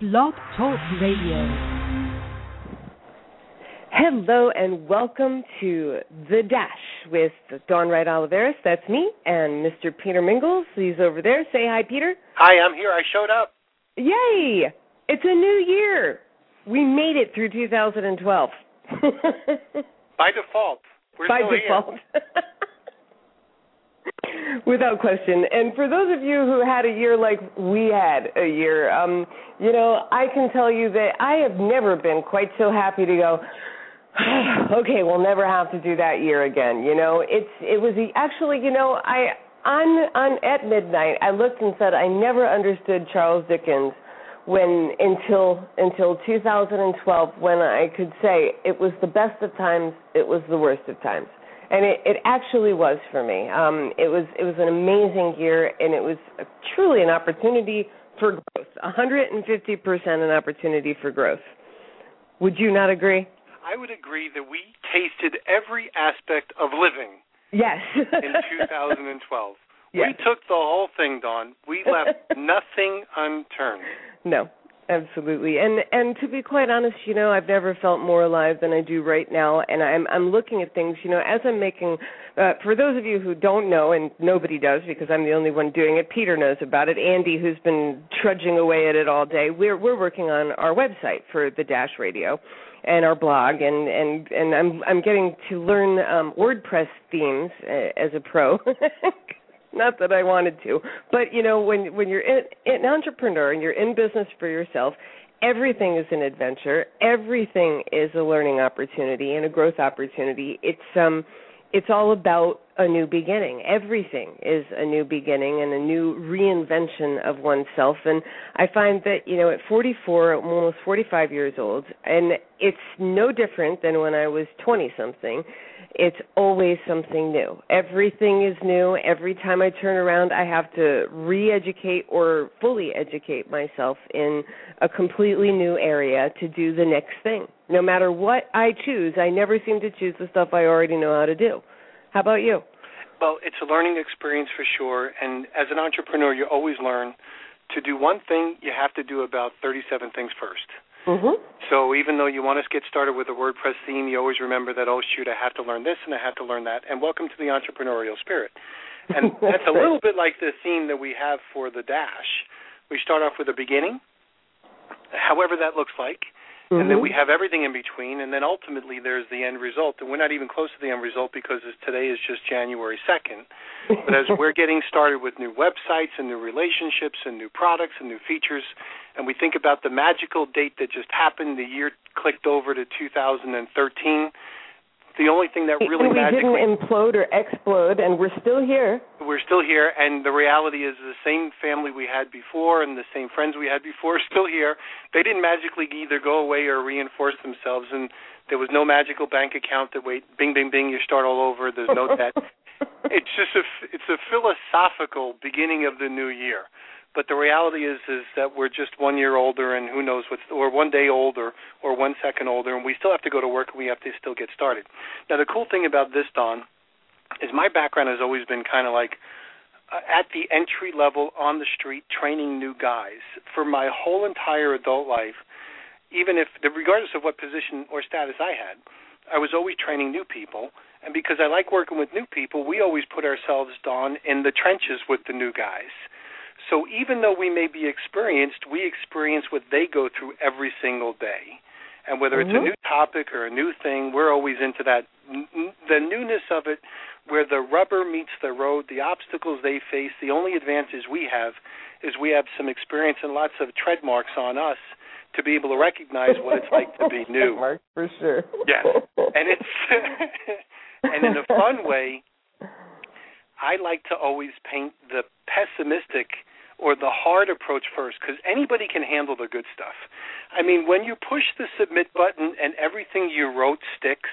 Blog Talk Radio. Hello and welcome to The Dash with Dawn Wright Olivares. That's me and Mr. Peter Mingils. He's over there. Say hi, Peter. Hi, I'm here. I showed up. Yay! It's a new year. We made it through 2012. By default. We're By still default. Without question. And for those of you who had a year like we had a year, um, you know, I can tell you that I have never been quite so happy to go. okay, we'll never have to do that year again. You know, it's it was the, actually, you know, I on on at midnight I looked and said I never understood Charles Dickens when until until 2012 when I could say it was the best of times, it was the worst of times and it, it actually was for me. Um, it was it was an amazing year, and it was truly an opportunity for growth. 150 percent an opportunity for growth. Would you not agree? I would agree that we tasted every aspect of living Yes. in 2012. Yes. We took the whole thing, Dawn. We left nothing unturned. No, absolutely. And and to be quite honest, you know, I've never felt more alive than I do right now. And I'm I'm looking at things, you know, as I'm making. Uh, for those of you who don't know, and nobody does because I'm the only one doing it. Peter knows about it. Andy, who's been trudging away at it all day. We're we're working on our website for the Dash Radio. And our blog, and and and I'm I'm getting to learn um, WordPress themes uh, as a pro. not that I wanted to, but you know, when when you're in, an entrepreneur and you're in business for yourself, everything is an adventure. Everything is a learning opportunity and a growth opportunity. It's um it's all about a new beginning. Everything is a new beginning and a new reinvention of oneself. And I find that, you know, at 44, I'm almost 45 years old, and it's no different than when I was 20 something. It's always something new. Everything is new. Every time I turn around, I have to re educate or fully educate myself in a completely new area to do the next thing. No matter what I choose, I never seem to choose the stuff I already know how to do. How about you? Well, it's a learning experience for sure. And as an entrepreneur, you always learn to do one thing, you have to do about 37 things first. Mhm. So even though you want to get started with a WordPress theme, you always remember that oh shoot, I have to learn this and I have to learn that. And welcome to the entrepreneurial spirit. And that's a little bit like the theme that we have for the dash. We start off with a beginning, however that looks like, and then Mhm. we have everything in between, and then ultimately there's the end result. And we're not even close to the end result because today is just January 2nd. But as we're getting started with new websites and new relationships and new products and new features, and we think about the magical date that just happened, the year clicked over to 2013. The only thing that really and we magically didn't implode or explode, and we're still here. We're still here and the reality is the same family we had before and the same friends we had before are still here. They didn't magically either go away or reinforce themselves and there was no magical bank account that wait bing bing bing you start all over. There's no debt. It's just a it's a philosophical beginning of the new year. But the reality is is that we're just one year older and who knows what's or one day older or one second older and we still have to go to work and we have to still get started. Now the cool thing about this Dawn is my background has always been kind of like uh, at the entry level on the street training new guys. For my whole entire adult life even if regardless of what position or status I had I was always training new people. And because I like working with new people we always put ourselves Dawn in the trenches with the new guys. So even though we may be experienced we experience what they go through every single day. And whether it's a Mhm. new topic or a new thing we're always into that the newness of it where the rubber meets the road, the obstacles they face, the only advantage we have is we have some experience and lots of tread marks on us to be able to recognize what it's like to be new. Mark, for sure. Yes. And it's and in a fun way, I like to always paint the pessimistic or the hard approach first because anybody can handle the good stuff. I mean, when you push the submit button and everything you wrote sticks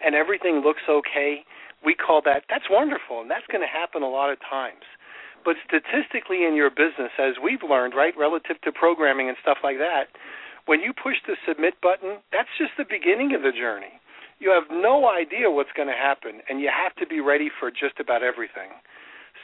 and everything looks okay, we call that that's wonderful and that's going to happen a lot of times. But statistically in your business as we've learned, right, relative to programming and stuff like that, when you push the submit button, that's just the beginning of the journey. You have no idea what's going to happen and you have to be ready for just about everything.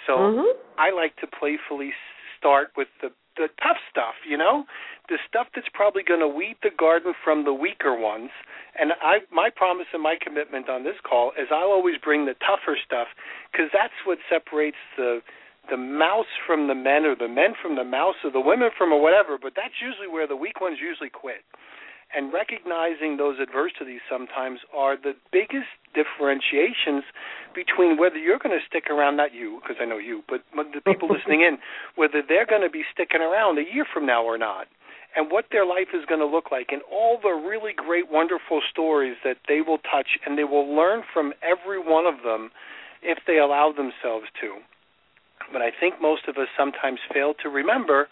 So Mhm. I like to playfully start with the the tough stuff, you know, the stuff that's probably going to weed the garden from the weaker ones. And I, my promise and my commitment on this call is I'll always bring the tougher stuff because that's what separates the the mouse from the men, or the men from the mouse, or the women from or whatever. But that's usually where the weak ones usually quit. And recognizing those adversities sometimes are the biggest differentiations between whether you're going to stick around, not you, because I know you, but the people listening in, whether they're going to be sticking around a year from now or not, and what their life is going to look like, and all the really great, wonderful stories that they will touch, and they will learn from every one of them if they allow themselves to. But I think most of us sometimes fail to remember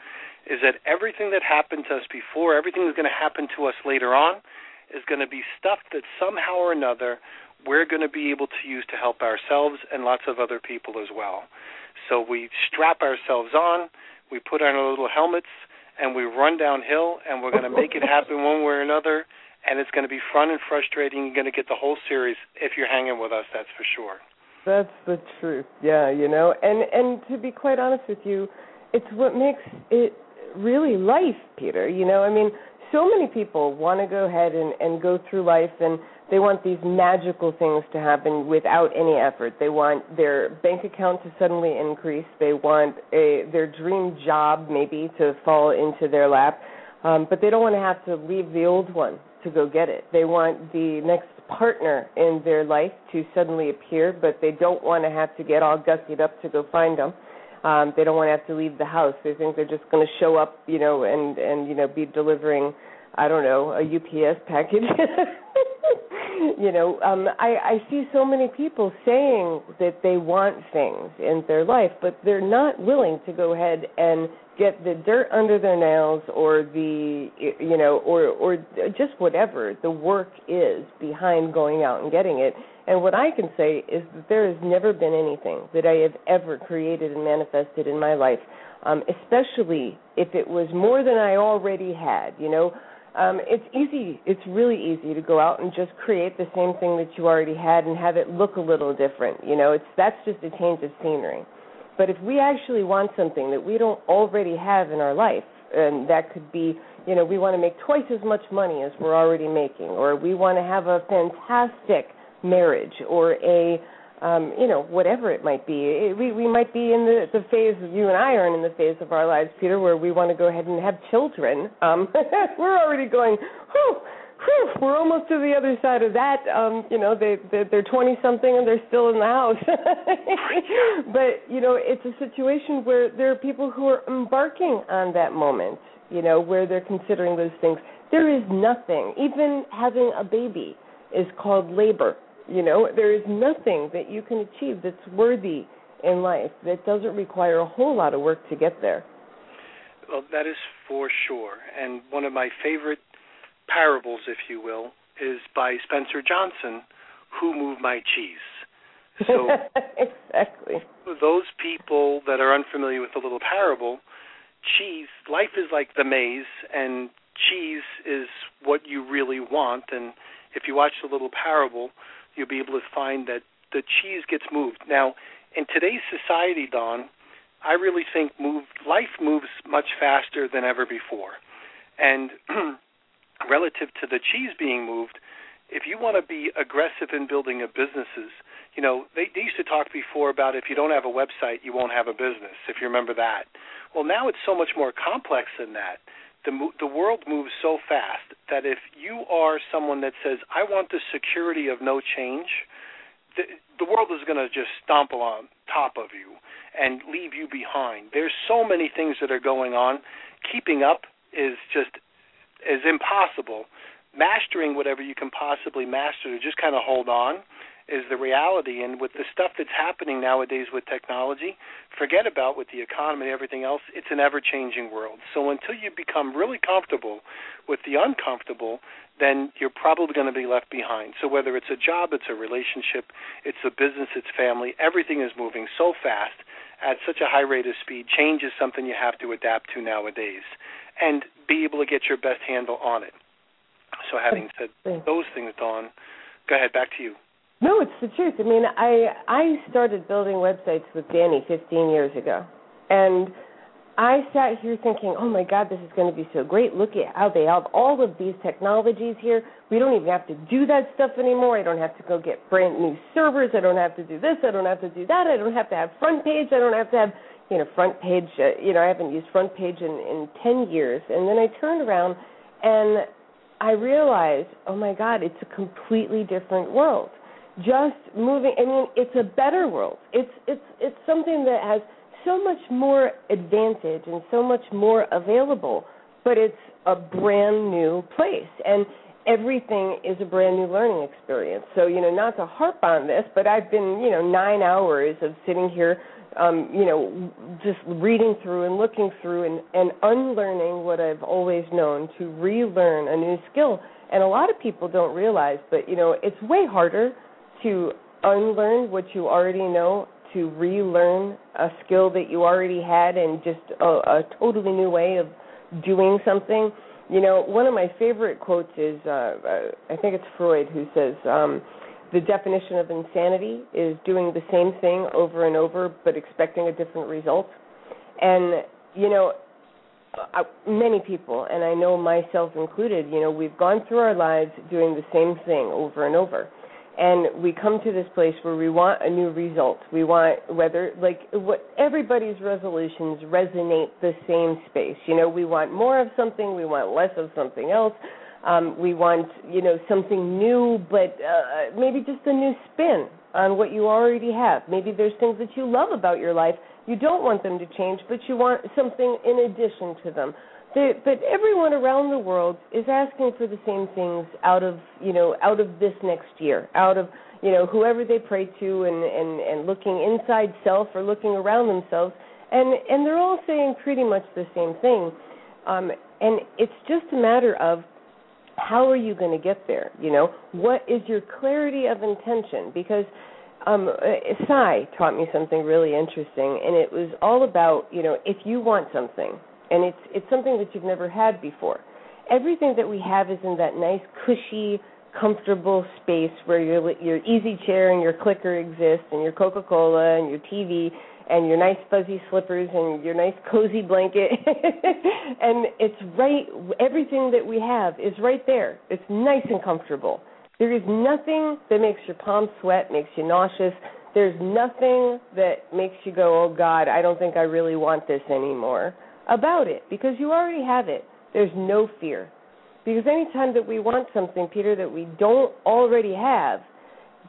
is that everything that happened to us before, everything that's going to happen to us later on, is going to be stuff that somehow or another we're going to be able to use to help ourselves and lots of other people as well. So we strap ourselves on, we put on our little helmets, and we run downhill, and we're going to make it happen one way or another. And it's going to be fun and frustrating. You're going to get the whole series if you're hanging with us. That's for sure. That's the truth. Yeah, you know, and and to be quite honest with you, it's what makes it really life, Peter. You know, I mean, so many people want to go ahead and and go through life and they want these magical things to happen without any effort. They want their bank account to suddenly increase. They want a their dream job maybe to fall into their lap. Um, but they don't want to have to leave the old one to go get it. They want the next partner in their life to suddenly appear, but they don't want to have to get all gussied up to go find them. Um, they don't want to have to leave the house. They think they're just going to show up, you know, and and you know be delivering, I don't know, a UPS package. you know, um, I, I see so many people saying that they want things in their life, but they're not willing to go ahead and get the dirt under their nails or the you know or or just whatever the work is behind going out and getting it and what i can say is that there has never been anything that i have ever created and manifested in my life um especially if it was more than i already had you know? Um it's easy it's really easy to go out and just create the same thing that you already had and have it look a little different you know? It's that's just a change of scenery. But if we actually want something that we don't already have in our life, and that could be, you know, we want to make twice as much money as we're already making, or we want to have a fantastic marriage, or a, um, you know, whatever it might be. We we might be in the the phase you and I are in the phase of our lives, Peter, where we want to go ahead and have children. Um, we're already going, whew whew, we're almost to the other side of that. Um, you know, they, they they're twenty something and they're still in the house. but you know, it's a situation where there are people who are embarking on that moment. You know, where they're considering those things. There is nothing. Even having a baby is called labor. You know, there is nothing that you can achieve that's worthy in life that doesn't require a whole lot of work to get there. Well, that is for sure. And one of my favorite parables, if you will, is by Spencer Johnson, Who Moved My Cheese? So exactly. Those people that are unfamiliar with the little parable, cheese, life is like the maze and cheese is what you really want and if you watch the little parable, you'll be able to find that the cheese gets moved. Now, in today's society, Dawn, I really think move life moves much faster than ever before. And relative to the cheese being moved, if you want to be aggressive in building of businesses, you know, they, they used to talk before about if you don't have a website, you won't have a business, if you remember that. Well, now it's so much more complex than that. The, the world moves so fast that if you are someone that says, I want the security of no change, the, the world is going to just stomp on top of you and leave you behind. There's so many things that are going on. Keeping up is just is impossible. Mastering whatever you can possibly master to just kind of hold on is the reality. And with the stuff that's happening nowadays with technology, forget about with the economy and everything else. It's an ever changing world. So until you become really comfortable with the uncomfortable, then you're probably going to be left behind. So whether it's a job, it's a relationship, it's a business, it's family, everything is moving so fast at such a high rate of speed. Change is something you have to adapt to nowadays and be able to get your best handle on it. So, having said those things, Dawn, go ahead. Back to you. No, it's the truth. I mean, I I started building websites with Danny 15 years ago, and I sat here thinking, oh my God, this is going to be so great. Look at how they have all of these technologies here. We don't even have to do that stuff anymore. I don't have to go get brand new servers. I don't have to do this. I don't have to do that. I don't have to have front page. I don't have to have, you know, front page. Uh, you know, I haven't used front page in, in 10 years. And then I turned around and I realized, oh my God, it's a completely different world. Just moving, I mean, it's a better world. It's, it's, it's something that has – so much more advantage and so much more available, but it's a brand new place. And everything is a brand new learning experience. So, you know, not to harp on this, but I've been, you know, nine hours of sitting here, um, you know, just reading through and looking through and, and unlearning what I've always known to relearn a new skill. And a lot of people don't realize, but, you know, it's way harder to unlearn what you already know to relearn a skill that you already had and just a, a totally new way of doing something. You know, one of my favorite quotes is uh, uh, I think it's Freud who says um, the definition of insanity is doing the same thing over and over but expecting a different result. And you know, uh, many people, and I know myself included, you know, we've gone through our lives doing the same thing over and over and we come to this place where we want a new result. We want whether like what everybody's resolutions resonate the same space. You know, we want more of something, we want less of something else. Um, we want you know something new, but uh, maybe just a new spin on what you already have. Maybe there's things that you love about your life. You don't want them to change, but you want something in addition to them but everyone around the world is asking for the same things out of you know out of this next year, out of you know whoever they pray to, and and and looking inside self or looking around themselves, and and they're all saying pretty much the same thing, um, and it's just a matter of how are you going to get there? You know, what is your clarity of intention? Because um Psi taught me something really interesting, and it was all about you know if you want something and it's it's something that you've never had before. Everything that we have is in that nice, cushy, comfortable space where your your easy chair and your clicker exist, and your Coca Cola and your TV and your nice fuzzy slippers and your nice cozy blanket, and it's right. Everything that we have is right there. It's nice and comfortable. There is nothing that makes your palms sweat, makes you nauseous. There's nothing that makes you go, "Oh God, I don't think I really want this anymore." About it because you already have it. There's no fear. Because anytime that we want something, Peter, that we don't already have,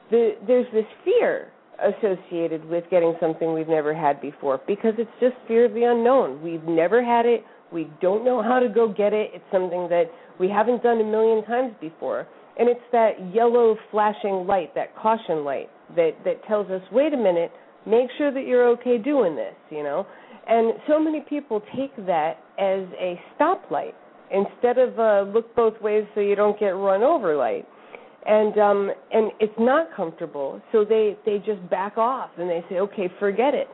the, there's this fear associated with getting something we've never had before because it's just fear of the unknown. We've never had it. We don't know how to go get it. It's something that we haven't done a million times before. And it's that yellow flashing light, that caution light that that tells us, "Wait a minute, make sure that you're okay doing this," you know? And so many people take that as a stoplight instead of a look both ways so you don't get run over light. And um and it's not comfortable, so they they just back off and they say, "Okay, forget it."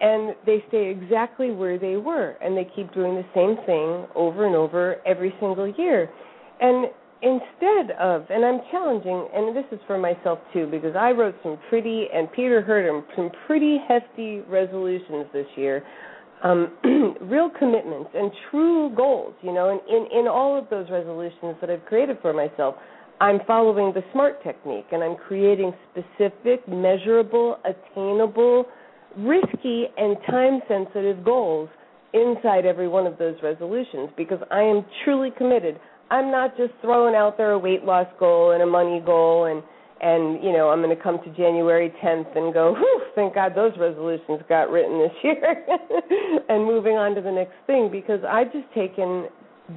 And they stay exactly where they were and they keep doing the same thing over and over every single year. And instead of, and I'm challenging, and this is for myself too, because I wrote some pretty, and Peter heard them, some pretty hefty resolutions this year um, real commitments and true goals. You know, and in in all of those resolutions that I've created for myself, I'm following the SMART technique, and I'm creating specific, measurable, attainable, risky, and time-sensitive goals inside every one of those resolutions because I am truly committed. I'm not just throwing out there a weight loss goal and a money goal and and you know I'm going to come to January 10th and go, Whew, thank God those resolutions got written this year, and moving on to the next thing because I've just taken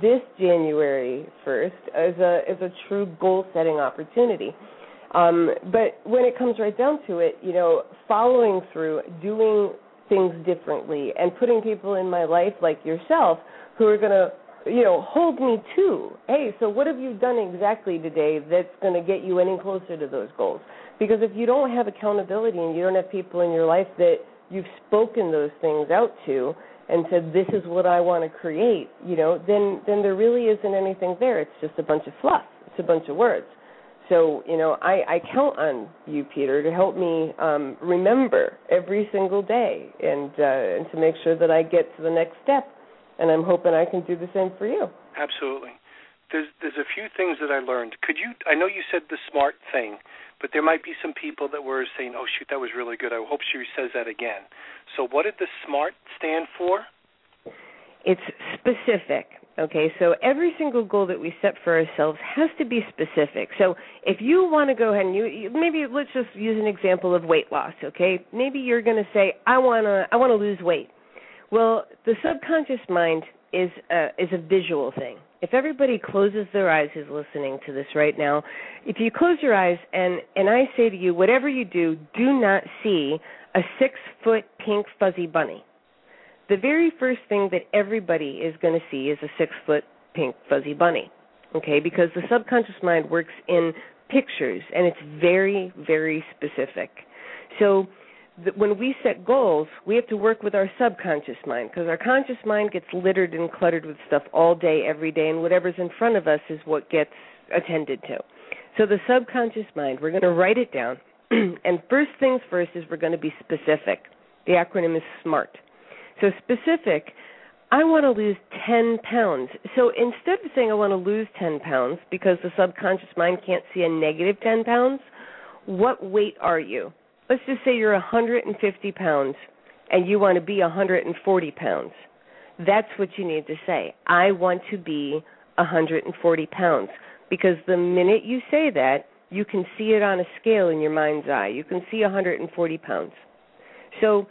this January 1st as a as a true goal setting opportunity. Um, but when it comes right down to it, you know, following through, doing things differently, and putting people in my life like yourself who are going to you know, hold me to. Hey, so what have you done exactly today that's going to get you any closer to those goals? Because if you don't have accountability and you don't have people in your life that you've spoken those things out to and said this is what I want to create, you know, then then there really isn't anything there. It's just a bunch of fluff. It's a bunch of words. So, you know, I, I count on you, Peter, to help me um, remember every single day and uh, and to make sure that I get to the next step. And I'm hoping I can do the same for you. Absolutely. There's there's a few things that I learned. Could you? I know you said the smart thing, but there might be some people that were saying, "Oh shoot, that was really good." I hope she says that again. So, what did the SMART stand for? It's specific. Okay, so every single goal that we set for ourselves has to be specific. So if you want to go ahead and you maybe let's just use an example of weight loss, okay? Maybe you're going to say I want to I want to lose weight. Well, the subconscious mind is a, is a visual thing. If everybody closes their eyes who's listening to this right now, if you close your eyes and and I say to you whatever you do, do not see a 6-foot pink fuzzy bunny the very first thing that everybody is going to see is a six foot pink fuzzy bunny. Okay, because the subconscious mind works in pictures and it's very, very specific. So th- when we set goals, we have to work with our subconscious mind because our conscious mind gets littered and cluttered with stuff all day, every day, and whatever's in front of us is what gets attended to. So the subconscious mind, we're going to write it down. and first things first is we're going to be specific. The acronym is SMART. So specific, I want to lose 10 pounds. So instead of saying I want to lose 10 pounds because the subconscious mind can't see a negative 10 pounds, what weight are you? Let's just say you're 150 pounds and you want to be 140 pounds. That's what you need to say. I want to be 140 pounds because the minute you say that, you can see it on a scale in your mind's eye. You can see 140 pounds. So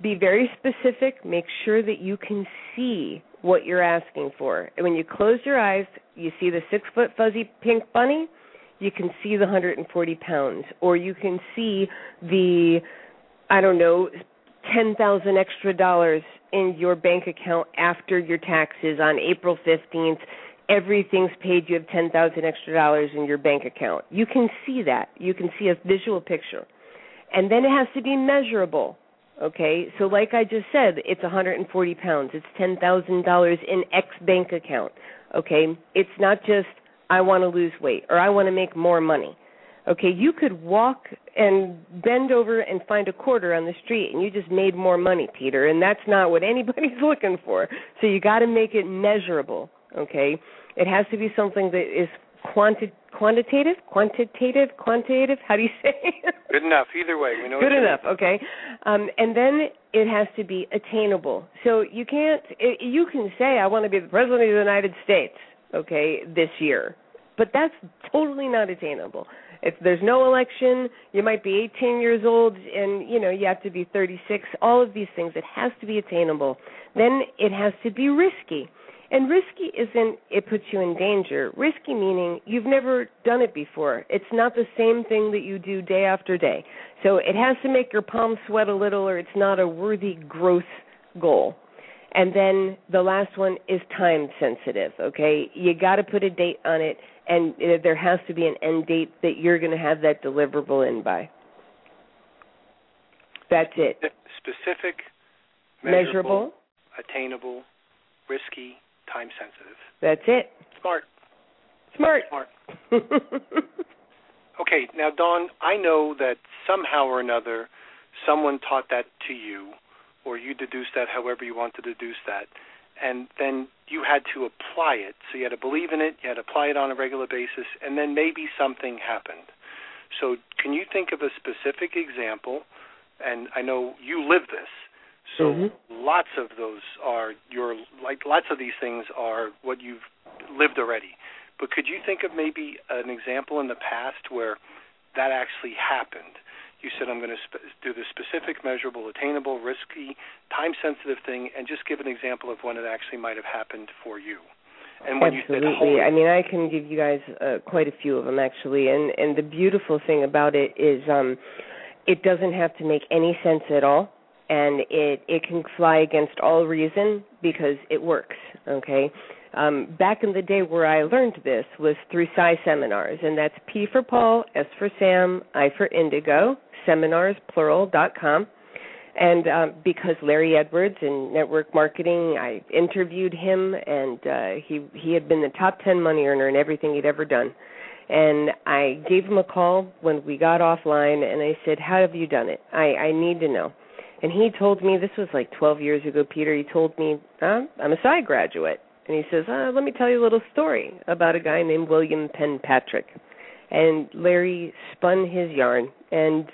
be very specific. Make sure that you can see what you're asking for. And when you close your eyes, you see the six foot fuzzy pink bunny, you can see the 140 pounds, or you can see the, I don't know, 10,000 extra dollars in your bank account after your taxes on April 15th. Everything's paid. You have 10,000 extra dollars in your bank account. You can see that. You can see a visual picture. And then it has to be measurable Okay, so like I just said, it's 140 pounds. It's ten thousand dollars in X bank account. Okay, it's not just I want to lose weight or I want to make more money. Okay, you could walk and bend over and find a quarter on the street and you just made more money, Peter, and that's not what anybody's looking for. So you got to make it measurable. Okay, it has to be something that is quanti- quantitative, quantitative, quantitative. How do you say? Good enough. Either way, we know. Good enough. Okay, um, and then it has to be attainable. So you can't. It, you can say, "I want to be the president of the United States." Okay, this year, but that's totally not attainable. If there's no election, you might be 18 years old, and you know you have to be 36. All of these things, it has to be attainable. Then it has to be risky and risky isn't it puts you in danger. Risky meaning you've never done it before. It's not the same thing that you do day after day. So it has to make your palms sweat a little or it's not a worthy growth goal. And then the last one is time sensitive, okay? You got to put a date on it and there has to be an end date that you're going to have that deliverable in by. That's it. Specific, measurable, measurable attainable, risky, time sensitive. That's it. Smart. Smart. Smart. okay, now Dawn, I know that somehow or another someone taught that to you or you deduced that however you want to deduce that and then you had to apply it. So you had to believe in it, you had to apply it on a regular basis, and then maybe something happened. So can you think of a specific example? And I know you live this. So mm-hmm. lots of those are your like lots of these things are what you've lived already. But could you think of maybe an example in the past where that actually happened? You said I'm going to sp- do the specific, measurable, attainable, risky, time-sensitive thing, and just give an example of when it actually might have happened for you. And when Absolutely. you said, I mean, I can give you guys uh, quite a few of them actually. And and the beautiful thing about it is, um, it doesn't have to make any sense at all and it it can fly against all reason because it works. Okay. Um, back in the day where I learned this was through Psi seminars, and that's P for Paul, S for Sam, I for Indigo, seminars plural dot com. And um, because Larry Edwards in network marketing, I interviewed him, and uh, he he had been the top ten money earner in everything he'd ever done. And I gave him a call when we got offline, and I said, "How have you done it? I I need to know." And he told me this was like 12 years ago, Peter. He told me, uh, "I'm a Psi graduate." And he says, uh, "Let me tell you a little story about a guy named William Penn-Patrick." And Larry spun his yarn, and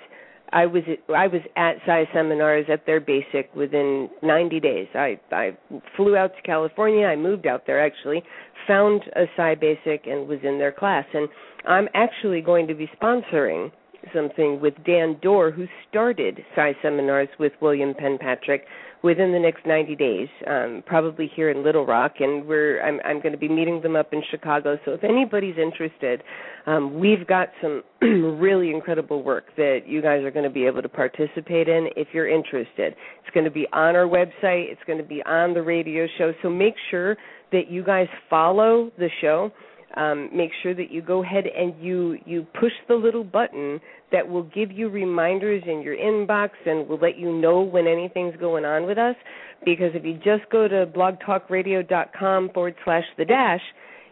I was at, I was at Psi seminars at their basic within 90 days. I I flew out to California. I moved out there actually, found a Psi basic and was in their class. And I'm actually going to be sponsoring something with Dan Dorr, who started Psi seminars with William Penn-Patrick within the next 90 days, um, probably here in Little Rock, and we're I'm, I'm going to be meeting them up in Chicago. So if anybody's interested, um, we've got some really incredible work that you guys are going to be able to participate in if you're interested. It's going to be on our website. It's going to be on the radio show. So make sure that you guys follow the show um, make sure that you go ahead and you you push the little button that will give you reminders in your inbox and will let you know when anything's going on with us. Because if you just go to blogtalkradio.com forward slash the dash,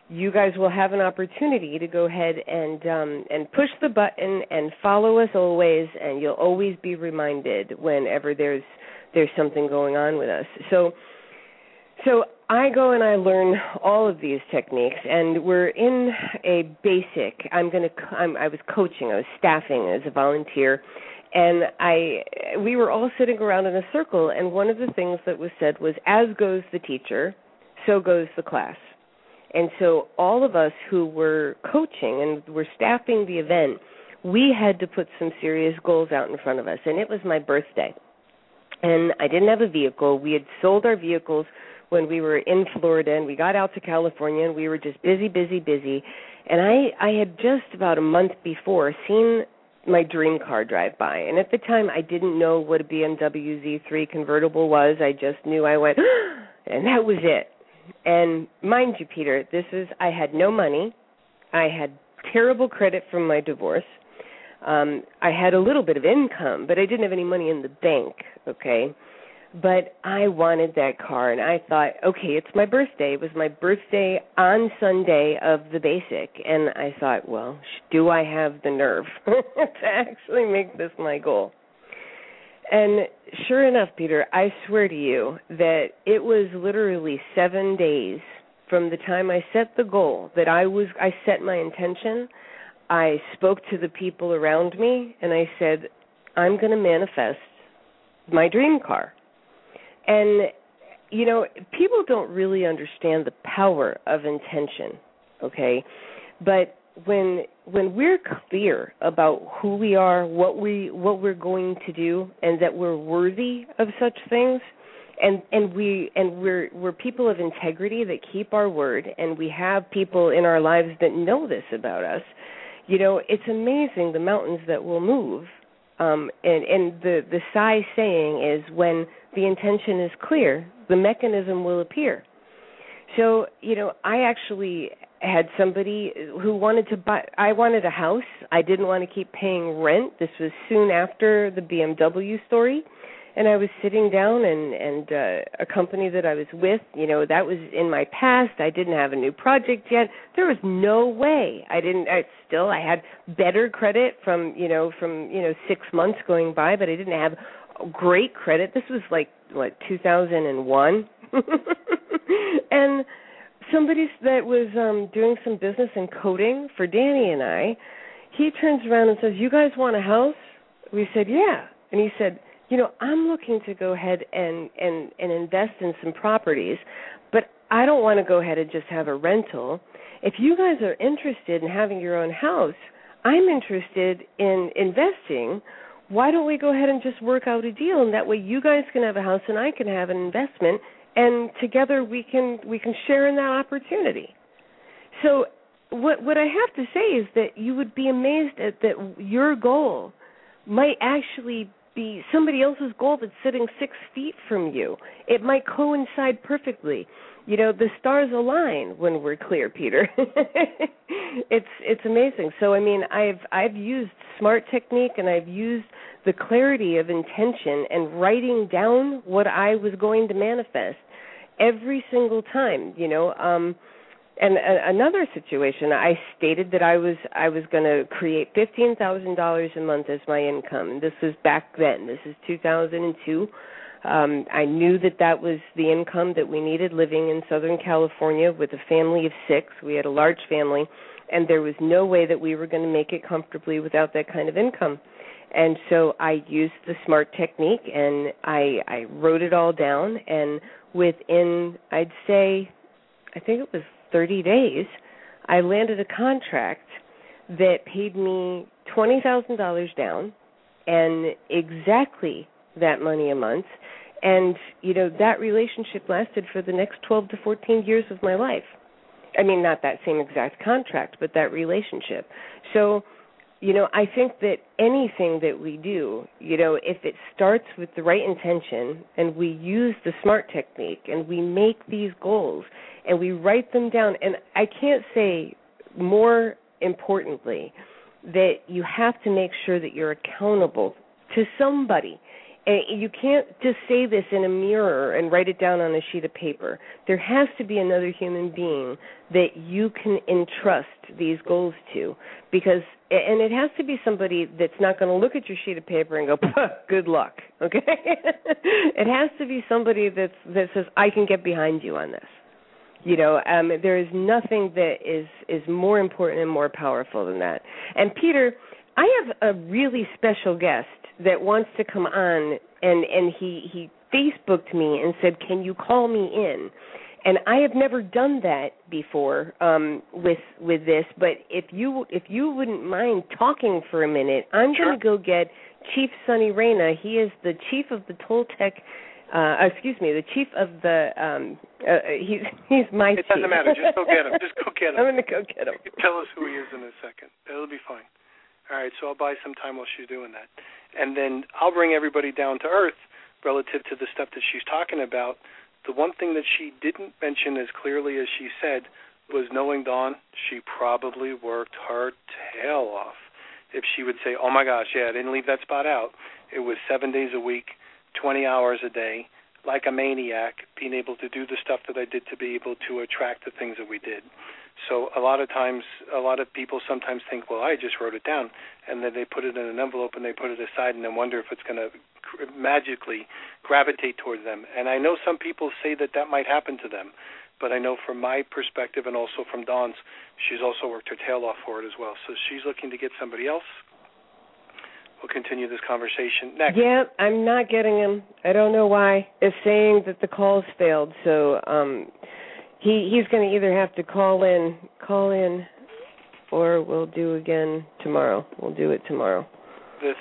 you guys will have an opportunity to go ahead and um, and push the button and follow us always, and you'll always be reminded whenever there's there's something going on with us. So so I go and I learn all of these techniques, and we're in a basic. I'm going to. I'm, I was coaching. I was staffing as a volunteer, and I. We were all sitting around in a circle, and one of the things that was said was, "As goes the teacher, so goes the class." And so all of us who were coaching and were staffing the event, we had to put some serious goals out in front of us, and it was my birthday, and I didn't have a vehicle. We had sold our vehicles when we were in Florida and we got out to California and we were just busy, busy, busy. And I I had just about a month before seen my dream car drive by. And at the time I didn't know what a BMW Z3 convertible was. I just knew I went and that was it. And mind you, Peter, this is I had no money. I had terrible credit from my divorce. Um I had a little bit of income, but I didn't have any money in the bank, okay? But I wanted that car and I thought, okay, it's my birthday. It was my birthday on Sunday of the basic and I thought, well, do I have the nerve to actually make this my goal? And sure enough, Peter, I swear to you that it was literally 7 days from the time I set the goal that I was I set my intention, I spoke to the people around me and I said, I'm going to manifest my dream car and you know, people don't really understand the power of intention, okay? But when when we're clear about who we are, what we what we're going to do and that we're worthy of such things, and and we and we're we're people of integrity that keep our word and we have people in our lives that know this about us you know it's amazing the mountains that will move um and and the the Psi saying is when the intention is clear, the mechanism will appear. So, you know, I actually had somebody who wanted to buy I wanted a house. I didn't want to keep paying rent. This was soon after the BMW story. And I was sitting down and and uh, a company that I was with, you know, that was in my past. I didn't have a new project yet. There was no way. I didn't I still I had better credit from, you know, from, you know, 6 months going by, but I didn't have great credit. This was like what 2001, and somebody that was um doing some business in coding for Danny and I, he turns around and says, "You guys want a house?" We said, "Yeah," and he said, "You know, I'm looking to go ahead and and and invest in some properties, but I don't want to go ahead and just have a rental. If you guys are interested in having your own house, I'm interested in investing." Why don't we go ahead and just work out a deal and that way you guys can have a house and I can have an investment and together we can we can share in that opportunity. So what what I have to say is that you would be amazed at that your goal might actually be somebody else's goal that's sitting six feet from you. It might coincide perfectly. You know the stars align when we're clear peter. It's it's amazing. So i mean i've i've used smart technique and i've used the clarity of intention and writing down what i was going to manifest every single time you know um and a, another situation, I stated that I was I was going to create fifteen thousand dollars a month as my income. This was back then. This is two thousand and two. Um, I knew that that was the income that we needed living in Southern California with a family of six. We had a large family, and there was no way that we were going to make it comfortably without that kind of income. And so I used the SMART technique and I, I wrote it all down. And within, I'd say, I think it was 30 days, I landed a contract that paid me $20,000 down and exactly that money a month. And you know that relationship lasted for the next 12 to 14 years of my life. I mean not that same exact contract but that relationship. So you know i think that anything that we do you know if it starts with the right intention and we use the smart technique and we make these goals and we write them down and i can't say more importantly that you have to make sure that you're accountable to somebody you can't just say this in a mirror and write it down on a sheet of paper. There has to be another human being that you can entrust these goals to because and it has to be somebody that's not going to look at your sheet of paper and go good luck okay? It has to be somebody that's that says i can get behind you on this. You know um there is nothing that is is more important and more powerful than that. And peter i have a really special guest that wants to come on and and he he facebooked me and said can you call me in? And i have never done that before um with with this but if you if you wouldn't mind talking for a minute i'm sure. going to go get chief sonny reyna. He is the chief of the toltec uh excuse me the chief of the um uh, he's he's my it doesn't matter. Just go get him. Just go get him. I'm going to go get him. Tell us who he is in a second. It'll be fine all right so i'll buy some time while she's doing that and then I'll bring everybody down to earth relative to the stuff that she's talking about. The one thing that she didn't mention as clearly as she said was knowing Dawn, she probably worked her tail off. If she would say, "Oh my gosh, yeah, I didn't leave that spot out," it was seven days a week, 20 hours a day, like a maniac, being able to do the stuff that I did to be able to attract the things that we did. So a lot of times, a lot of people sometimes think, well, I just wrote it down, and then they put it in an envelope and they put it aside, and then wonder if it's going to magically gravitate towards them. And I know some people say that that might happen to them, but I know from my perspective and also from Dawn's, she's also worked her tail off for it as well. So she's looking to get somebody else. We'll continue this conversation next. Yeah, I'm not getting him. I don't know why. It's saying that the call's failed, so um he he's going to either have to call in call in or we'll do again tomorrow. We'll do it tomorrow. This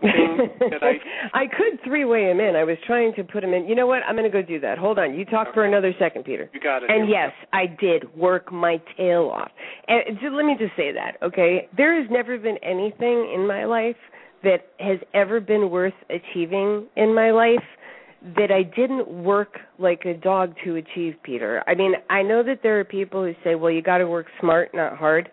thing that I I could three way him in. I was trying to put him in. You know what? I'm going to go do that. Hold on. You talk for another second, Peter. you got it. And yes, I did work my tail off. And just, let me just say that, okay? There has never been anything in my life that has ever been worth achieving in my life that I didn't work like a dog to achieve, Peter. I mean, I know that there are people who say, "Well, you got to work smart, not hard,"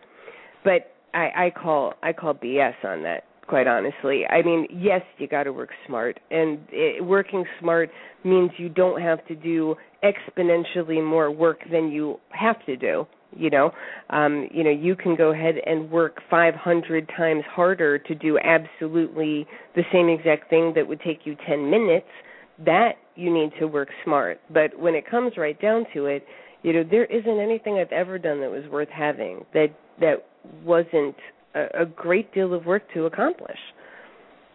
but I, I call I call BS on that. Quite honestly, I mean, yes, you got to work smart, and it, working smart means you don't have to do exponentially more work than you have to do. You know, um, you know, you can go ahead and work 500 times harder to do absolutely the same exact thing that would take you 10 minutes that you need to work smart. But when it comes right down to it, you know, there isn't anything I've ever done that was worth having that that wasn't a, a great deal of work to accomplish.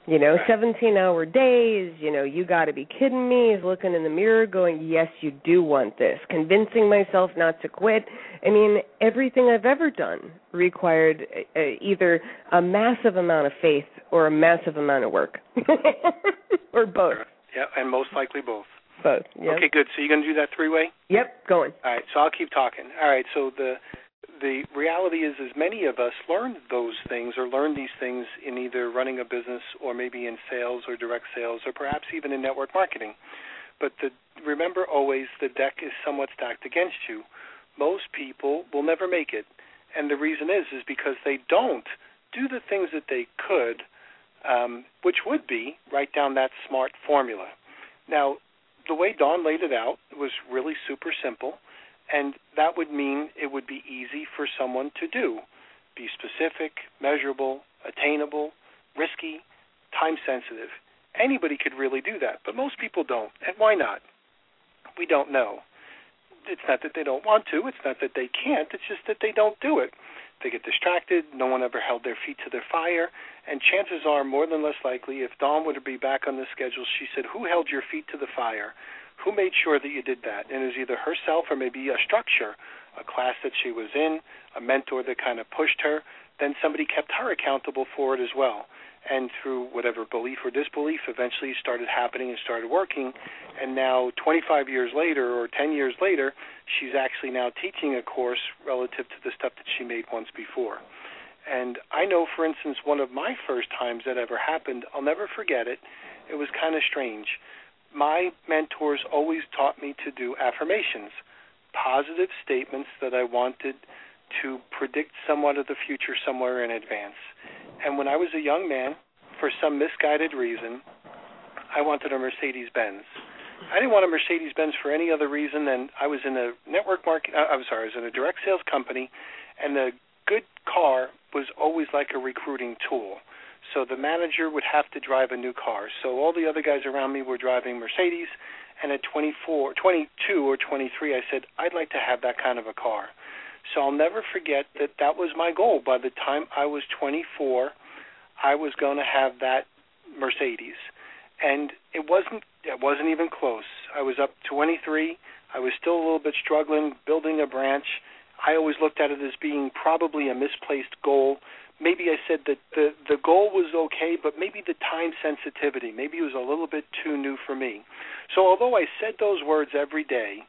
You know, 17 hour days, you know, you got to be kidding me. Is looking in the mirror going, "Yes, you do want this." Convincing myself not to quit. I mean, everything I've ever done required uh, either a massive amount of faith or a massive amount of work. or both. Yeah, and most likely both. Both. Yep. Okay, good. So you're going to do that three-way? Yep, going. All right. So I'll keep talking. All right. So the the reality is, is many of us learned those things or learned these things in either running a business or maybe in sales or direct sales or perhaps even in network marketing. But the, remember always, the deck is somewhat stacked against you. Most people will never make it, and the reason is is because they don't do the things that they could um, which would be write down that SMART formula. Now, the way Dawn laid it out was really super simple, And that would mean it would be easy for someone to do. Be specific, measurable, attainable, risky, time sensitive. Anybody could really do that, but most people don't. And why not? We don't know. It's not that they don't want to, it's not that they can't, it's just that they don't do it. They get distracted, no one ever held their feet to their fire, and chances are, more than less likely, if Dawn were to be back on the schedule, she said, Who held your feet to the fire? Who made sure that you did that? And it was either herself or maybe a structure, a class that she was in, a mentor that kind of pushed her. Then somebody kept her accountable for it as well and through whatever belief or disbelief eventually started happening and started working. And now 25 years later or 10 years later she's actually now teaching a course relative to the stuff that she made once before. And i know for instance one of my first times that ever happened i'll never forget it. It was kind of strange. My mentors always taught me to do affirmations positive statements that i wanted to predict somewhat of the future somewhere in advance and when I was a young man, for some misguided reason, I wanted a Mercedes Benz. I didn't want a Mercedes Benz for any other reason than I was in a network market. Uh, I'm sorry, I was in a direct sales company, and the good car was always like a recruiting tool. So the manager would have to drive a new car. So all the other guys around me were driving Mercedes, and at 24, 22 or 23, I said I'd like to have that kind of a car. So I'll never forget that that was my goal. By the time I was 24, I was going to have that Mercedes, and it wasn't it wasn't even close. I was up 23. I was still a little bit struggling building a branch. I always looked at it as being probably a misplaced goal. Maybe I said that the the goal was okay, but maybe the time sensitivity, maybe it was a little bit too new for me. So although I said those words every day,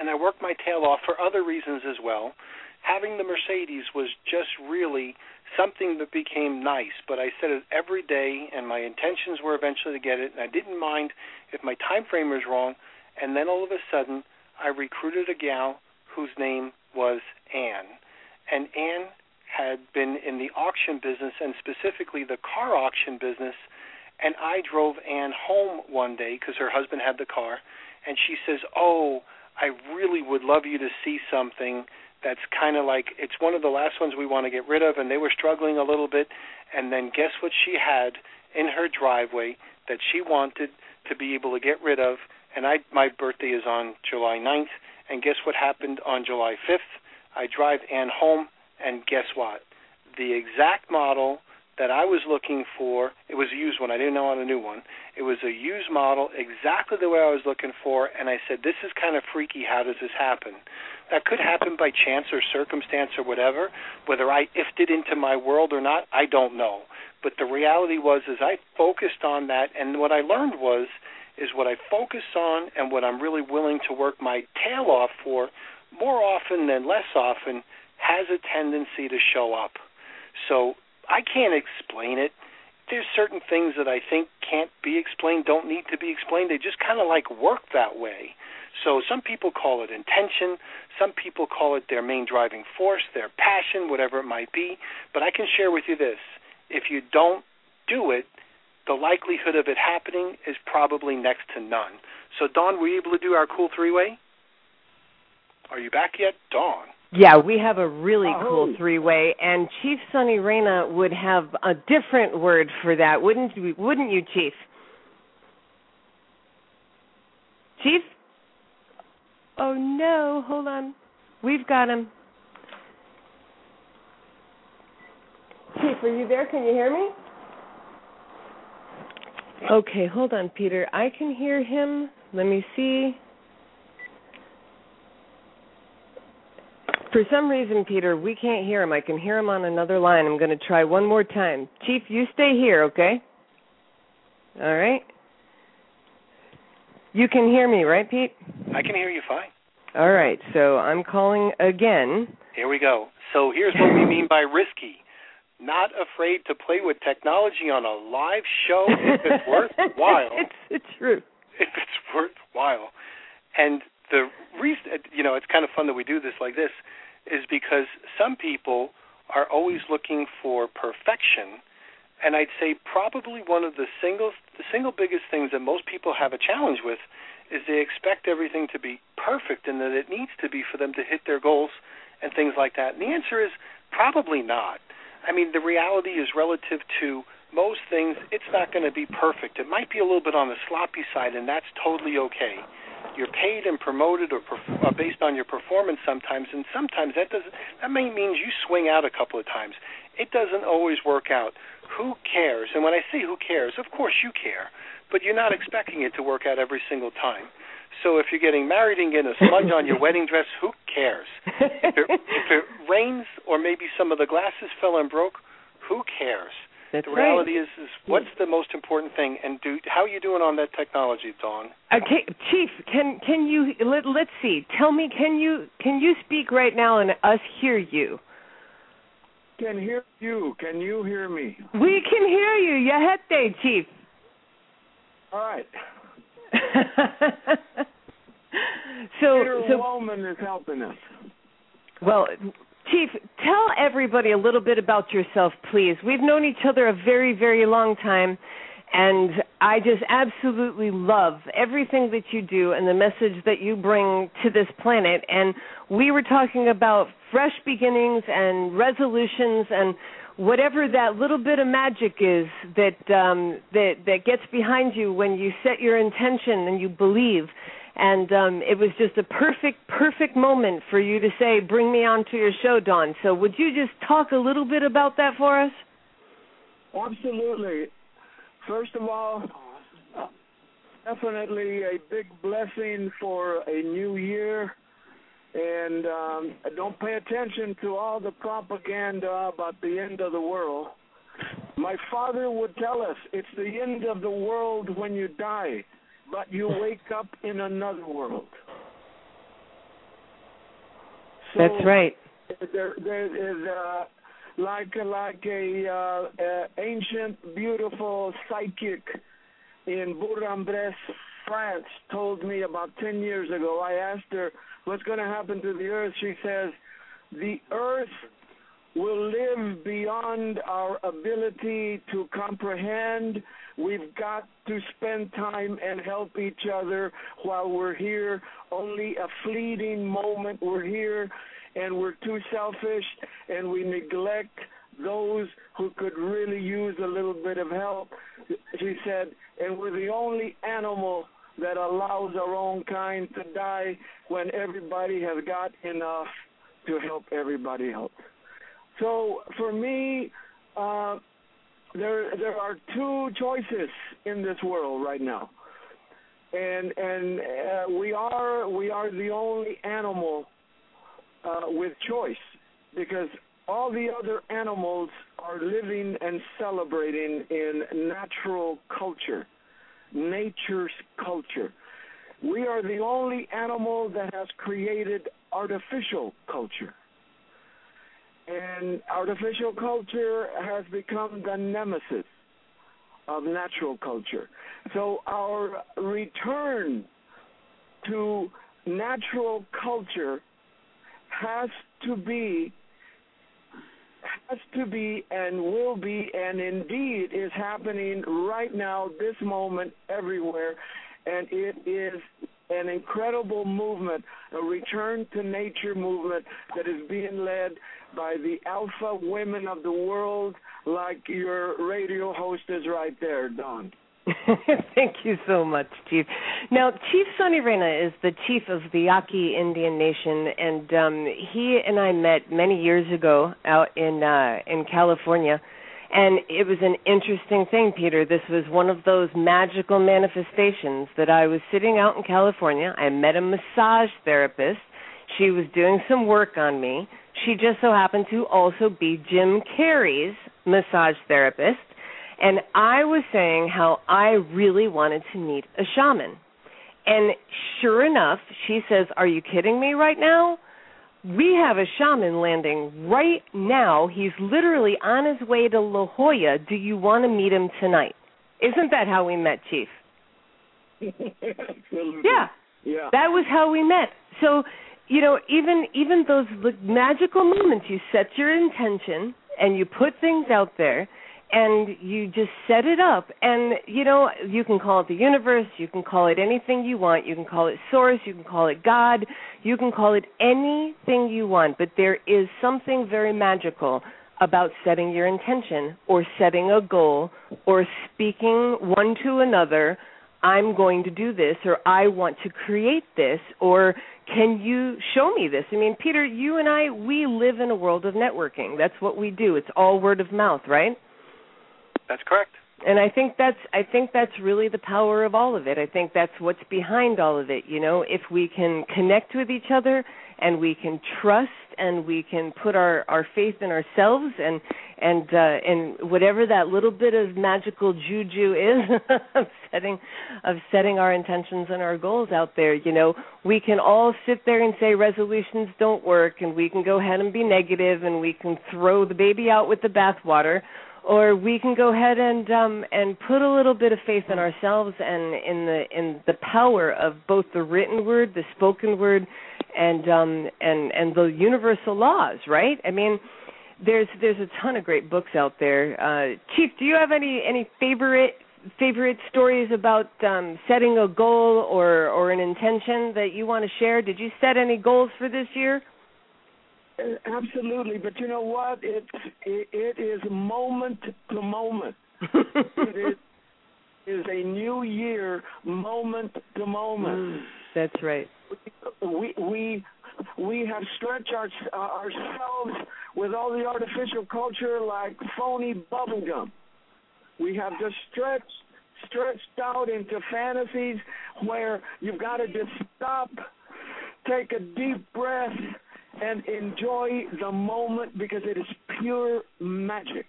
and I worked my tail off for other reasons as well. Having the Mercedes was just really something that became nice, but I said it every day, and my intentions were eventually to get it, and I didn't mind if my time frame was wrong. And then all of a sudden, I recruited a gal whose name was Anne, and Anne had been in the auction business and specifically the car auction business. And I drove Anne home one day because her husband had the car, and she says, "Oh." I really would love you to see something that's kind of like it's one of the last ones we want to get rid of, and they were struggling a little bit. And then guess what she had in her driveway that she wanted to be able to get rid of. And I, my birthday is on July 9th, and guess what happened on July 5th? I drive Ann home, and guess what? The exact model that I was looking for. It was a used one. I didn't know on a new one. It was a used model, exactly the way I was looking for. And I said, "This is kind of freaky. How does this happen?" That could happen by chance or circumstance or whatever. Whether I ifed it into my world or not, I don't know. But the reality was, is I focused on that, and what I learned was, is what I focus on and what I'm really willing to work my tail off for, more often than less often, has a tendency to show up. So I can't explain it. There's certain things that I think can't be explained, don't need to be explained. They just kind of like work that way. So some people call it intention, some people call it their main driving force, their passion, whatever it might be. But I can share with you this if you don't do it, the likelihood of it happening is probably next to none. So, Dawn, were you able to do our cool three way? Are you back yet, Dawn? Yeah, we have a really oh. cool three-way, and Chief Sonny Reyna would have a different word for that, wouldn't you? Wouldn't you, Chief? Chief? Oh no! Hold on, we've got him. Chief, are you there? Can you hear me? Okay, hold on, Peter. I can hear him. Let me see. For some reason, Peter, we can't hear him. I can hear him on another line. I'm going to try one more time. Chief, you stay here, okay? All right. You can hear me, right, Pete? I can hear you fine. All right. So I'm calling again. Here we go. So here's what we mean by risky. Not afraid to play with technology on a live show if it's worthwhile. it's it's true. If it's worthwhile. And the reason, you know, it's kind of fun that we do this like this is because some people are always looking for perfection and I'd say probably one of the single the single biggest things that most people have a challenge with is they expect everything to be perfect and that it needs to be for them to hit their goals and things like that. And the answer is probably not. I mean, the reality is relative to most things, it's not going to be perfect. It might be a little bit on the sloppy side, and that's totally okay. You're paid and promoted or perf- uh, based on your performance sometimes, and sometimes that doesn't. That may means you swing out a couple of times. It doesn't always work out. Who cares? And when I say who cares, of course you care, but you're not expecting it to work out every single time. So if you're getting married and getting a smudge on your wedding dress, who cares? If it, if it rains or maybe some of the glasses fell and broke, who cares? That's the reality right. is, is what's the most important thing, and do how are you doing on that technology, Dawn? Okay, Chief, can can you let let's see. Tell me, can you can you speak right now and us hear you? Can hear you. Can you hear me? We can hear you. Yahete, Chief. All right. so Peter so Woman is helping us. Well, Chief, tell everybody a little bit about yourself, please. We've known each other a very, very long time, and I just absolutely love everything that you do and the message that you bring to this planet. And we were talking about fresh beginnings and resolutions and whatever that little bit of magic is that um, that that gets behind you when you set your intention and you believe and um, it was just a perfect, perfect moment for you to say, "Bring me onto your show, Dawn." So, would you just talk a little bit about that for us? Absolutely. First of all, definitely a big blessing for a new year. And um, don't pay attention to all the propaganda about the end of the world. My father would tell us it's the end of the world when you die but you wake up in another world. So That's right. There, there is uh, like like a uh, uh, ancient, beautiful psychic in Bourg-en-Bresse, France, told me about ten years ago. I asked her what's going to happen to the earth. She says the earth will live beyond our ability to comprehend. We've got to spend time and help each other while we're here. Only a fleeting moment we're here, and we're too selfish, and we neglect those who could really use a little bit of help. She said, and we're the only animal that allows our own kind to die when everybody has got enough to help everybody else. So for me, uh, there there are two choices in this world right now, and and uh, we are we are the only animal uh, with choice because all the other animals are living and celebrating in natural culture, nature's culture. We are the only animal that has created artificial culture. And artificial culture has become the nemesis of natural culture. So our return to natural culture has to be has to be and will be and indeed is happening right now this moment everywhere and it is an incredible movement, a return to nature movement that is being led by the alpha women of the world, like your radio host is right there, Dawn. Thank you so much, Chief. Now, Chief Sonny Reyna is the chief of the Yaqui Indian Nation, and um, he and I met many years ago out in uh, in California and it was an interesting thing, Peter. This was one of those magical manifestations that I was sitting out in California. I met a massage therapist. She was doing some work on me. She just so happened to also be Jim Carrey's massage therapist. And I was saying how I really wanted to meet a shaman. And sure enough, she says, Are you kidding me right now? We have a shaman landing right now. He's literally on his way to La Jolla. Do you want to meet him tonight? Isn't that how we met, Chief? Absolutely. Yeah. Yeah. That was how we met. So, you know, even even those magical moments, you set your intention and you put things out there, and you just set it up. And you know you can call it the universe you can call it anything you want you can call it source you can call it god you can call it anything you want but there is something very magical about setting your intention or setting a goal or speaking one to another i'm going to do this or i want to create this or can you show me this? I mean peter you and i we live in a world of networking. That's what we do. It's all word of mouth right that's correct. And I think that's I think that's really the power of all of it. I think that's what's behind all of it. You know, if we can connect with each other and we can trust and we can put our our faith in ourselves and and uh and whatever that little bit of magical juju is of setting of setting our intentions and our goals out there you know we can all sit there and say resolutions don't work and we can go ahead and be negative and we can throw the baby out with the bathwater or we can go ahead and um, and put a little bit of faith in ourselves and in the in the power of both the written word, the spoken word, and um, and and the universal laws. Right? I mean, there's there's a ton of great books out there. Uh, Chief, do you have any any favorite favorite stories about um, setting a goal or or an intention that you want to share? Did you set any goals for this year? Absolutely, but you know what? It's it, it is moment to moment. it is is a new year, moment to moment. Mm, that's right. We we we have stretched our, uh, ourselves with all the artificial culture like phony bubblegum. We have just stretched stretched out into fantasies where you've got to just stop, take a deep breath and enjoy the moment because it is pure magic.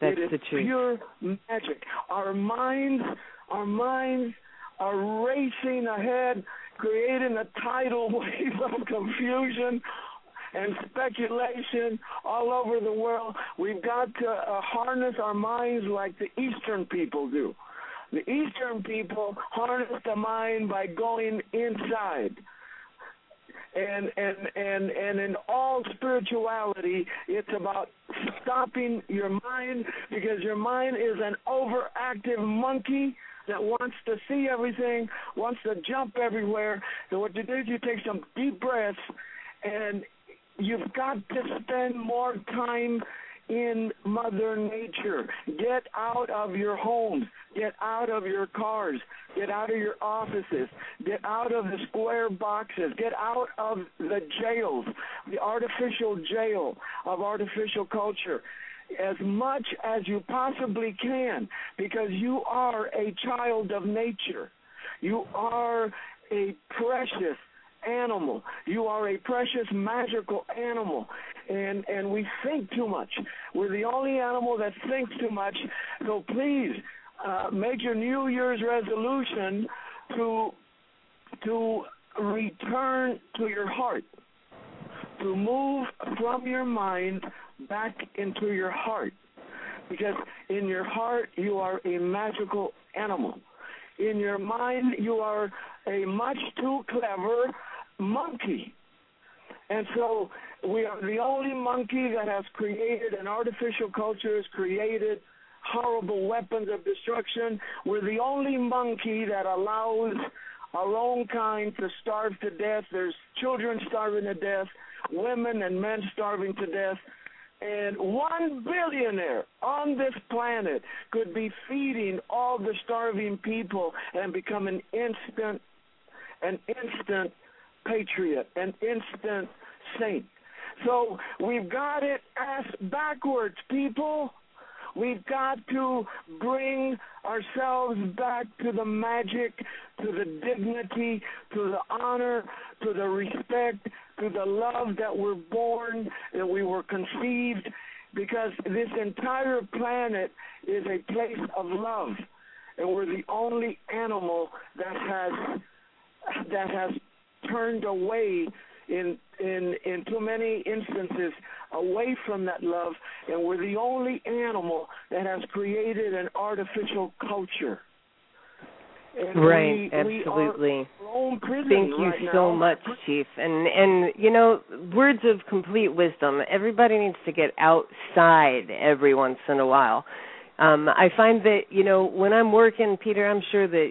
That's it is the truth. pure magic. Our minds, our minds are racing ahead, creating a tidal wave of confusion and speculation all over the world. We've got to uh, harness our minds like the Eastern people do. The Eastern people harness the mind by going inside and and and and in all spirituality it's about stopping your mind because your mind is an overactive monkey that wants to see everything wants to jump everywhere. So what you do is you take some deep breaths and you've got to spend more time in Mother Nature. Get out of your homes. Get out of your cars. Get out of your offices. Get out of the square boxes. Get out of the jails, the artificial jail of artificial culture as much as you possibly can because you are a child of nature. You are a precious animal. You are a precious, magical animal. And and we think too much. We're the only animal that thinks too much. So please uh, make your New Year's resolution to to return to your heart, to move from your mind back into your heart. Because in your heart, you are a magical animal. In your mind, you are a much too clever monkey. And so we are the only monkey that has created an artificial culture, has created horrible weapons of destruction. We're the only monkey that allows our own kind to starve to death. There's children starving to death, women and men starving to death. And one billionaire on this planet could be feeding all the starving people and become an instant, an instant patriot, an instant saint. So we've got it ass backwards, people. We've got to bring ourselves back to the magic, to the dignity, to the honor, to the respect, to the love that we're born, that we were conceived, because this entire planet is a place of love. And we're the only animal that has that has turned away in in in too many instances away from that love and we're the only animal that has created an artificial culture. And right we, absolutely. we thank you right so now. much chief. And and you know words of complete wisdom. Everybody needs to get outside every once in a while Um, I find that you know when I'm working, Peter. I'm sure that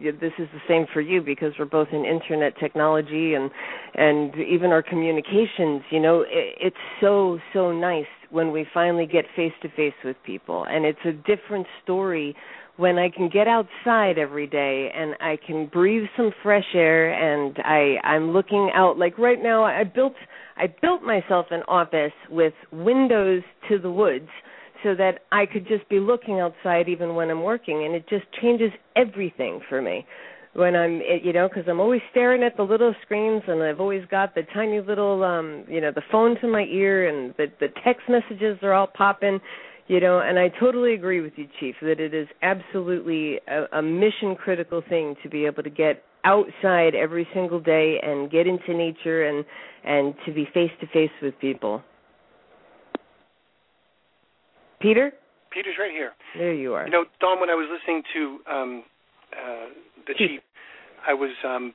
that this is the same for you because we're both in internet technology and and even our communications. You know, it, it's so so nice when we finally get face to face with people, and it's a different story when I can get outside every day and I can breathe some fresh air and I I'm looking out like right now I built I built myself an office with windows to the woods so that I could just be looking outside even when I'm working and it just changes everything for me. When I'm you know because I'm always staring at the little screens and I've always got the tiny little um you know the phone to my ear and the the text messages are all popping you know and i totally agree with you chief that it is absolutely a, a mission critical thing to be able to get outside every single day and get into nature and and to be face to face with people peter peter's right here there you are you know dawn when i was listening to um uh the chief i was um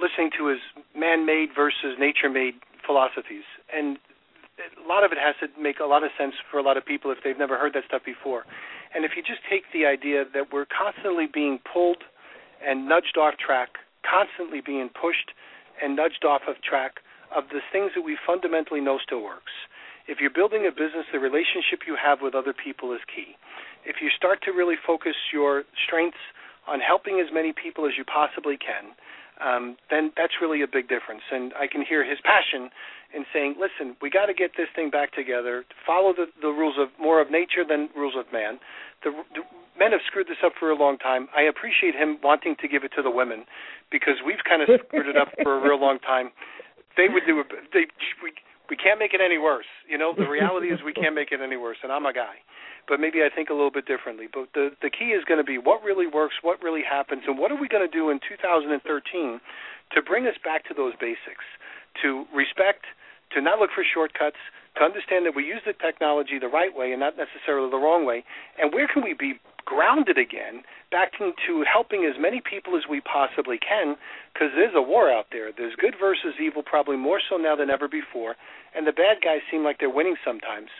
listening to his man made versus nature made philosophies and a lot of it has to make a lot of sense for a lot of people if they've never heard that stuff before. And if you just take the idea that we're constantly being pulled and nudged off track, constantly being pushed and nudged off of track of the things that we fundamentally know still works. If you're building a business, the relationship you have with other people is key. If you start to really focus your strengths on helping as many people as you possibly can, um, then that's really a big difference. And I can hear his passion in saying, listen, we got to get this thing back together, follow the, the rules of more of nature than rules of man. The, the men have screwed this up for a long time. I appreciate him wanting to give it to the women because we've kind of screwed it up for a real long time. They would do it. They we we can't make it any worse. You know, the reality is we can't make it any worse. And I'm a guy but maybe I think a little bit differently. But the the key is going to be what really works, what really happens, and what are we going to do in 2013 to bring us back to those basics, to respect, to not look for shortcuts, to understand that we use the technology the right way and not necessarily the wrong way, and where can we be grounded again, back into helping as many people as we possibly can, because there's a war out there. There's good versus evil, probably more so now than ever before, and the bad guys seem like they're winning sometimes.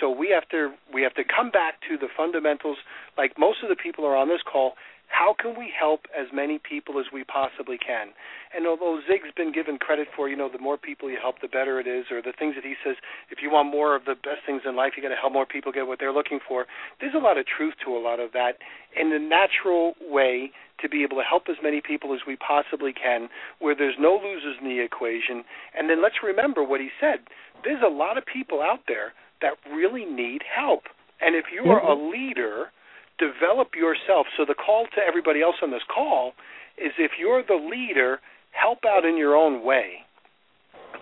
So we have to we have to come back to the fundamentals, like most of the people are on this call, how can we help as many people as we possibly can? And although Zig's been given credit for, you know, the more people you help, the better it is, or the things that he says, if you want more of the best things in life, you got to help more people get what they're looking for. There's a lot of truth to a lot of that in the natural way to be able to help as many people as we possibly can, where there's no losers in the equation. And then let's remember what he said. There's a lot of people out there that really need help. And if you are a mm-hmm. leader develop yourself. So the call to everybody else on this call is if you're the leader, help out in your own way.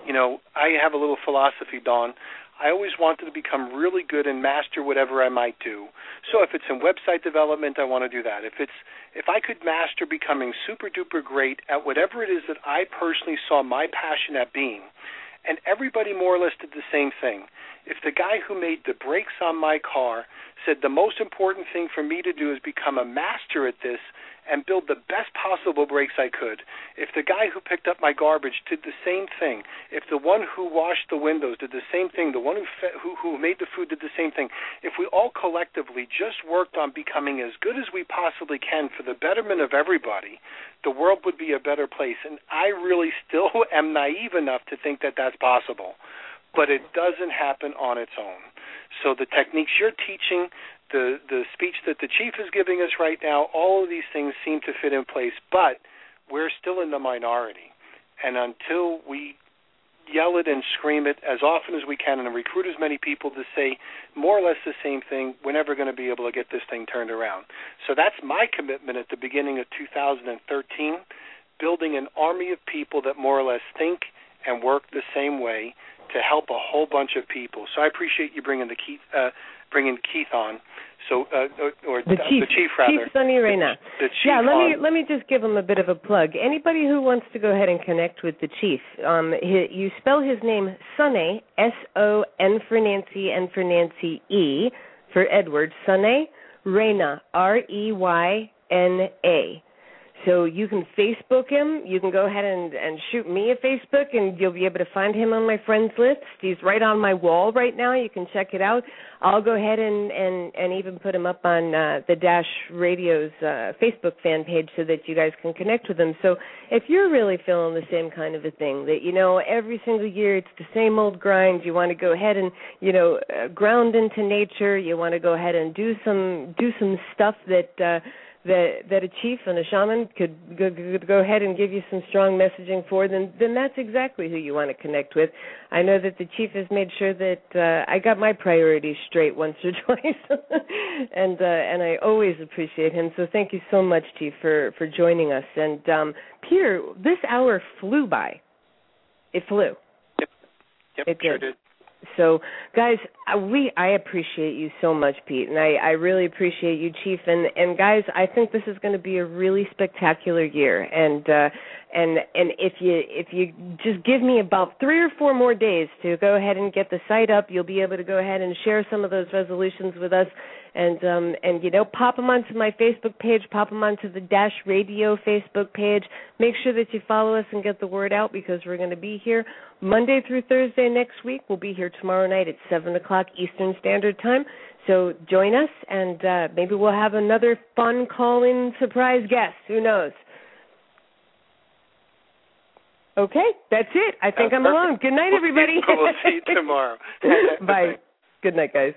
You know, I have a little philosophy, Dawn. I always wanted to become really good and master whatever I might do. So if it's in website development, I want to do that. If it's if I could master becoming super duper great at whatever it is that I personally saw my passion at being, and everybody more or less did the same thing. If the guy who made the brakes on my car said the most important thing for me to do is become a master at this and build the best possible brakes I could. If the guy who picked up my garbage did the same thing, if the one who washed the windows did the same thing, the one who fe- who, who made the food did the same thing, if we all collectively just worked on becoming as good as we possibly can for the betterment of everybody, the world would be a better place. And I really still am naive enough to think that that's possible, but it doesn't happen on its own. So the techniques you're teaching, the the speech that the chief is giving us right now, all of these things seem to fit in place, but we're still in the minority. And until we yell it and scream it as often as we can and recruit as many people to say more or less the same thing, we're never going to be able to get this thing turned around. So that's my commitment at the beginning of 2013, building an army of people that more or less think and work the same way to help a whole bunch of people. So I appreciate you bringing the Keith, uh, bringing Keith on. So uh, or, the chief, the chief rather. Chief Sonny Reyna. The, the chief yeah, let on. me let me just give him a bit of a plug. Anybody who wants to go ahead and connect with the chief, um, he, you spell his name Sonny S O N for Nancy N for Nancy E for Edward Sonny Reyna R E Y N A. So you can Facebook him. You can go ahead and, and shoot me a Facebook, and you'll be able to find him on my friends list. He's right on my wall right now. You can check it out. I'll go ahead and and and even put him up on uh, the Dash Radio's uh, Facebook fan page so that you guys can connect with him. So if you're really feeling the same kind of a thing, that you know every single year it's the same old grind. You want to go ahead and you know uh, ground into nature. You want to go ahead and do some do some stuff that. uh that that a chief and a shaman could go, go ahead and give you some strong messaging for, then then that's exactly who you want to connect with. I know that the chief has made sure that uh, I got my priorities straight once or twice, and uh, and I always appreciate him. So thank you so much, chief, for for joining us. And um, Peter, this hour flew by. It flew. Yep. Yep. It sure did. did. So, guys, uh, we I appreciate you so much, Pete, and I I really appreciate you, Chief. And and guys, I think this is going to be a really spectacular year. And uh, and and if you if you just give me about three or four more days to go ahead and get the site up, you'll be able to go ahead and share some of those resolutions with us and um and you know pop them onto my facebook page pop them onto the dash radio facebook page. Make sure that you follow us and get the word out because we're going to be here monday through thursday next week. We'll be here tomorrow night at seven o'clock eastern standard time. So join us and uh maybe we'll have another fun call in surprise guest. Who knows? Okay that's it. I think Sounds i'm perfect. alone good night everybody. we'll see you tomorrow. bye. Good night guys